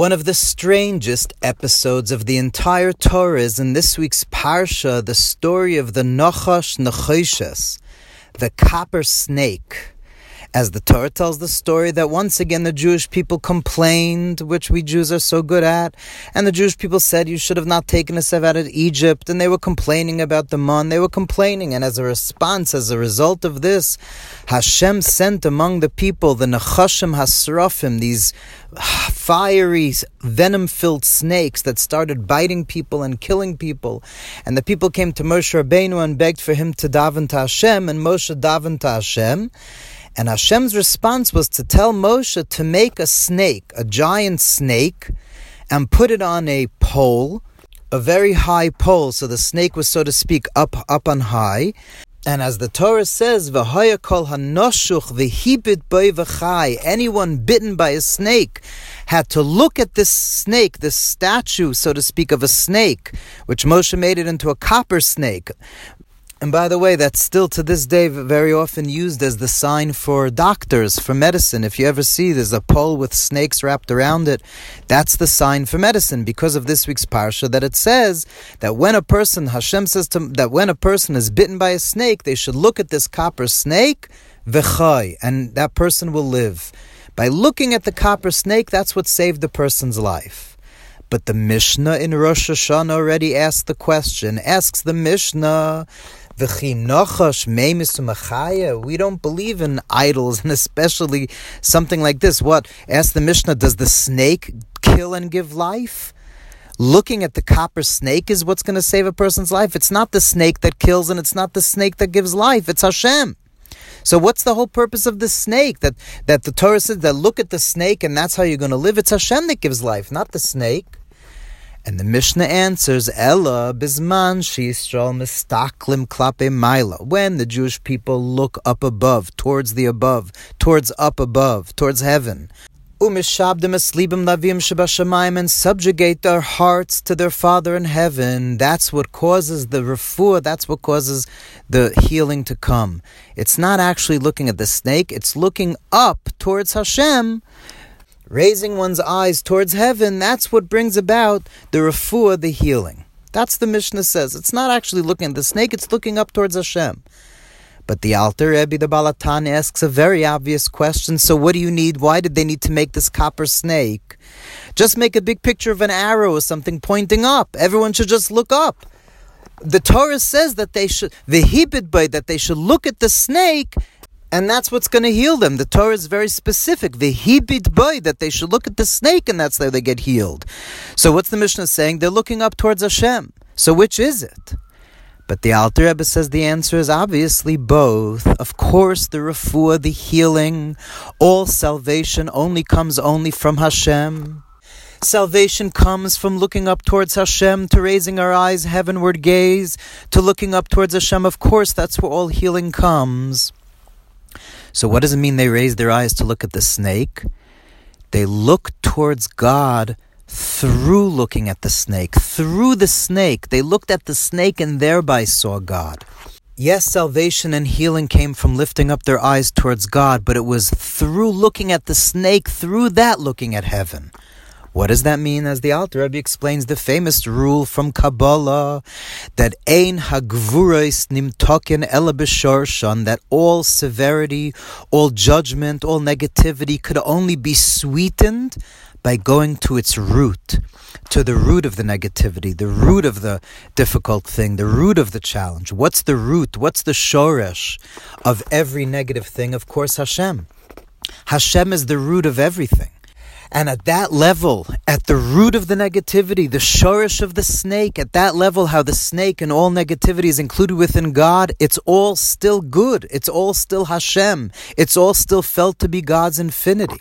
One of the strangest episodes of the entire Torah is in this week's Parsha, the story of the Nachash Nachoshes, the copper snake. As the Torah tells the story that once again the Jewish people complained, which we Jews are so good at, and the Jewish people said you should have not taken us out of Egypt, and they were complaining about the man, they were complaining, and as a response, as a result of this, Hashem sent among the people the Nachashim Hasrafim, these fiery, venom-filled snakes that started biting people and killing people, and the people came to Moshe Rabbeinu and begged for him to daven to Hashem, and Moshe davened to Hashem, and Hashem's response was to tell Moshe to make a snake, a giant snake, and put it on a pole, a very high pole, so the snake was, so to speak, up up on high. And as the Torah says, "V'haya kol hanoshuch v'hibit v'chai," anyone bitten by a snake had to look at this snake, this statue, so to speak, of a snake, which Moshe made it into a copper snake. And by the way, that's still to this day very often used as the sign for doctors, for medicine. If you ever see there's a pole with snakes wrapped around it, that's the sign for medicine because of this week's parsha that it says that when a person, Hashem says to, that when a person is bitten by a snake, they should look at this copper snake, v'chay, and that person will live. By looking at the copper snake, that's what saved the person's life. But the Mishnah in Rosh Hashanah already asked the question, asks the Mishnah, we don't believe in idols, and especially something like this. What? Ask the Mishnah, does the snake kill and give life? Looking at the copper snake is what's going to save a person's life. It's not the snake that kills and it's not the snake that gives life. It's Hashem. So what's the whole purpose of the snake? That that the Torah says that look at the snake and that's how you're going to live. It's Hashem that gives life, not the snake. And the Mishnah answers, Ella bisman shisral mistaklim klape mila. When the Jewish people look up above, towards the above, towards up above, towards heaven. Umishabdim eslibim lavim shabashamayim and subjugate their hearts to their Father in heaven. That's what causes the refuah, that's what causes the healing to come. It's not actually looking at the snake, it's looking up towards Hashem raising one's eyes towards heaven, that's what brings about the refuah, the healing. That's the Mishnah says. It's not actually looking at the snake, it's looking up towards Hashem. But the Alter Rebbe, the Baal HaTanya, asks a very obvious question. So what do you need? Why did they need to make this copper snake? Just make a big picture of an arrow or something pointing up. Everyone should just look up. The Torah says that they should, the Hibid that they should look at the snake and that's what's going to heal them. The Torah is very specific. The hibit boy that they should look at the snake, and that's how they get healed. So what's the Mishnah saying? They're looking up towards Hashem. So which is it? But the Alter Rebbe says the answer is obviously both. Of course, the refuah, the healing, all salvation only comes only from Hashem. Salvation comes from looking up towards Hashem, to raising our eyes heavenward gaze, to looking up towards Hashem. Of course, that's where all healing comes. So, what does it mean they raise their eyes to look at the snake? They look towards God through looking at the snake. Through the snake. They looked at the snake and thereby saw God. Yes, salvation and healing came from lifting up their eyes towards God, but it was through looking at the snake, through that looking at heaven. What does that mean? As the Alter Rebbe explains the famous rule from Kabbalah that ein hagvuros nimtokin ela b'shorshan, that all severity, all judgment, all negativity could only be sweetened by going to its root, to the root of the negativity, the root of the difficult thing, the root of the challenge. What's the root? What's the shoresh of every negative thing? Of course, Hashem. Hashem is the root of everything. And at that level, at the root of the negativity, the shorish of the snake, at that level, how the snake and all negativity is included within God, it's all still good. It's all still Hashem. It's all still felt to be God's infinity.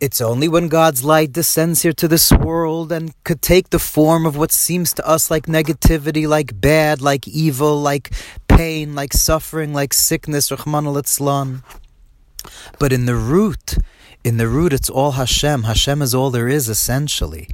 It's only when God's light descends here to this world and could take the form of what seems to us like negativity, like bad, like evil, like pain, like suffering, like sickness, Rahman al But in the root, In the root, it's all Hashem. Hashem is all there is, essentially.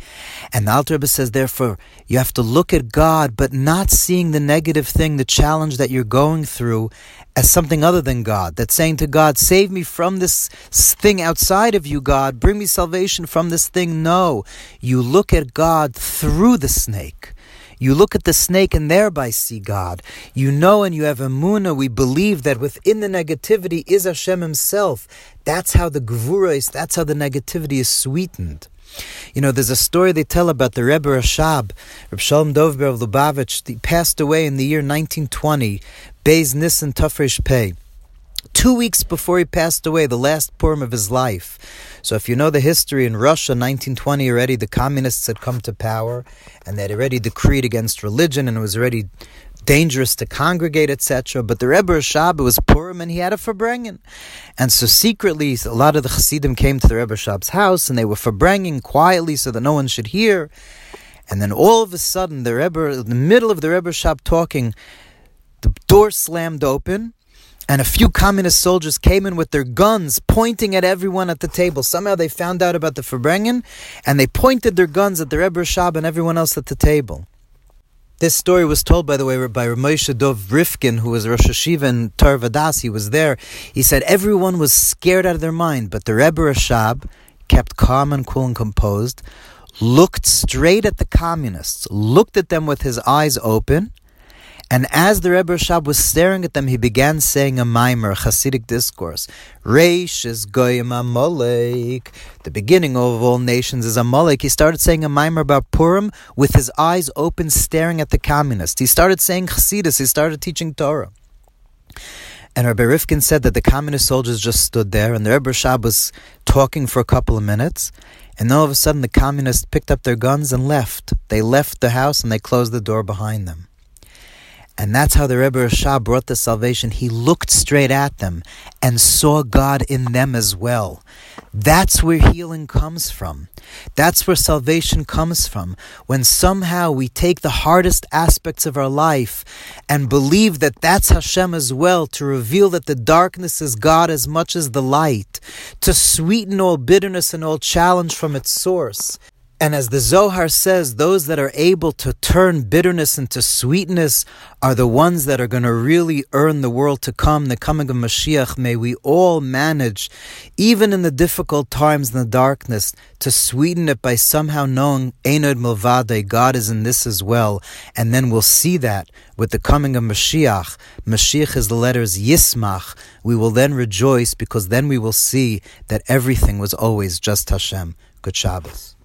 And the Alter Rebbe says, therefore, you have to look at God, but not seeing the negative thing, the challenge that you're going through, as something other than God. That's saying to God, save me from this thing outside of you, God. Bring me salvation from this thing. No. You look at God through the snake. You look at the snake and thereby see God. You know and you have emuna. We believe that within the negativity is Hashem Himself. That's how the gvura is. That's how the negativity is sweetened. You know, there's a story they tell about the Rebbe Rashab, Reb Shalom Dovber of Lubavitch. He passed away in the year 1920, Beis Nissen Tafresh Pei two weeks before he passed away, the last Purim of his life. So, if you know the history in Russia, 1920 already, the communists had come to power and they had already decreed against religion and it was already dangerous to congregate, etc. But the Rebbe Rashab was Purim and he had a Farbrengen. And so secretly, a lot of the Chassidim came to the Rebbe Rashab's house and they were Farbrengen quietly so that no one should hear. And then all of a sudden, the Rebbe, in the middle of the Rebbe Rashab talking, the door slammed open and a few communist soldiers came in with their guns pointing at everyone at the table. Somehow they found out about the Farbrengen and they pointed their guns at the Rebbe Rashab and everyone else at the table. This story was told, by the way, by Ramosha Dov Rivkin, who was Rosh Hayeshiva in Torah Vodaath. He was there. He said everyone was scared out of their mind, but the Rebbe Rashab kept calm and cool and composed, looked straight at the communists, looked at them with his eyes open, and as the Rebbe Rashab was staring at them, he began saying a maamar, Hasidic discourse. Reishis goyim Amalek. The beginning of all nations is Amalek. He started saying a maamar about Purim with his eyes open, staring at the communists. He started saying Hasidus. He started teaching Torah. And Rabbi Rivkin said that the communist soldiers just stood there, and the Rebbe Rashab was talking for a couple of minutes, and all of a sudden the communists picked up their guns and left. They left the house and they closed the door behind them. And that's how the Rebbe Rashab brought the salvation. He looked straight at them and saw God in them as well. That's where healing comes from. That's where salvation comes from. When somehow we take the hardest aspects of our life and believe that that's Hashem as well, to reveal that the darkness is God as much as the light, to sweeten all bitterness and all challenge from its source. And as the Zohar says, those that are able to turn bitterness into sweetness are the ones that are going to really earn the world to come, the coming of Mashiach. May we all manage, even in the difficult times in the darkness, to sweeten it by somehow knowing Enod Milvade, God is in this as well. And then we'll see that with the coming of Mashiach. Mashiach is the letters Yismach. We will then rejoice because then we will see that everything was always just Hashem. Good Shabbos.